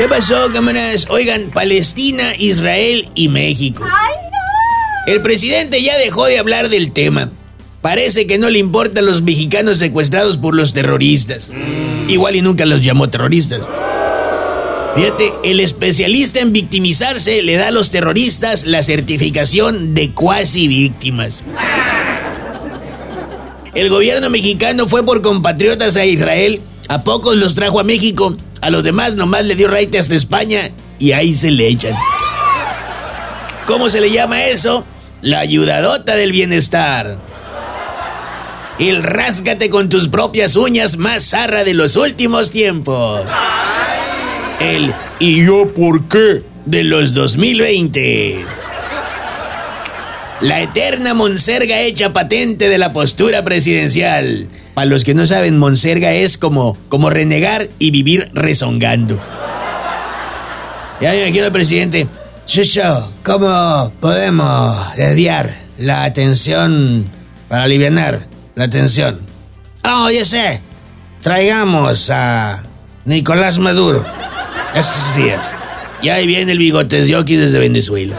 ¿Qué pasó, cámaras? Oigan, Palestina, Israel y México. El presidente ya dejó de hablar del tema. Parece que no le importan los mexicanos secuestrados por los terroristas. Igual y nunca los llamó terroristas. Fíjate, el especialista en victimizarse le da a los terroristas la certificación de cuasi víctimas. El gobierno mexicano fue por compatriotas a Israel, a pocos los trajo a México, a los demás nomás le dio raite hasta España y ahí se le echan. ¿Cómo se le llama eso? La ayudadota del bienestar el rásgate con tus propias uñas más zarra de los últimos tiempos. El ¿y yo por qué? de los 2020. La eterna monserga hecha patente de la postura presidencial. Para los que no saben, monserga es como, como renegar y vivir rezongando. Ya me imagino al presidente. Chucho, ¿cómo podemos desviar la atención para aliviar la atención. Oh, ya sé. Traigamos a Nicolás Maduro. Estos días. Y ahí viene el bigotes yoki desde Venezuela.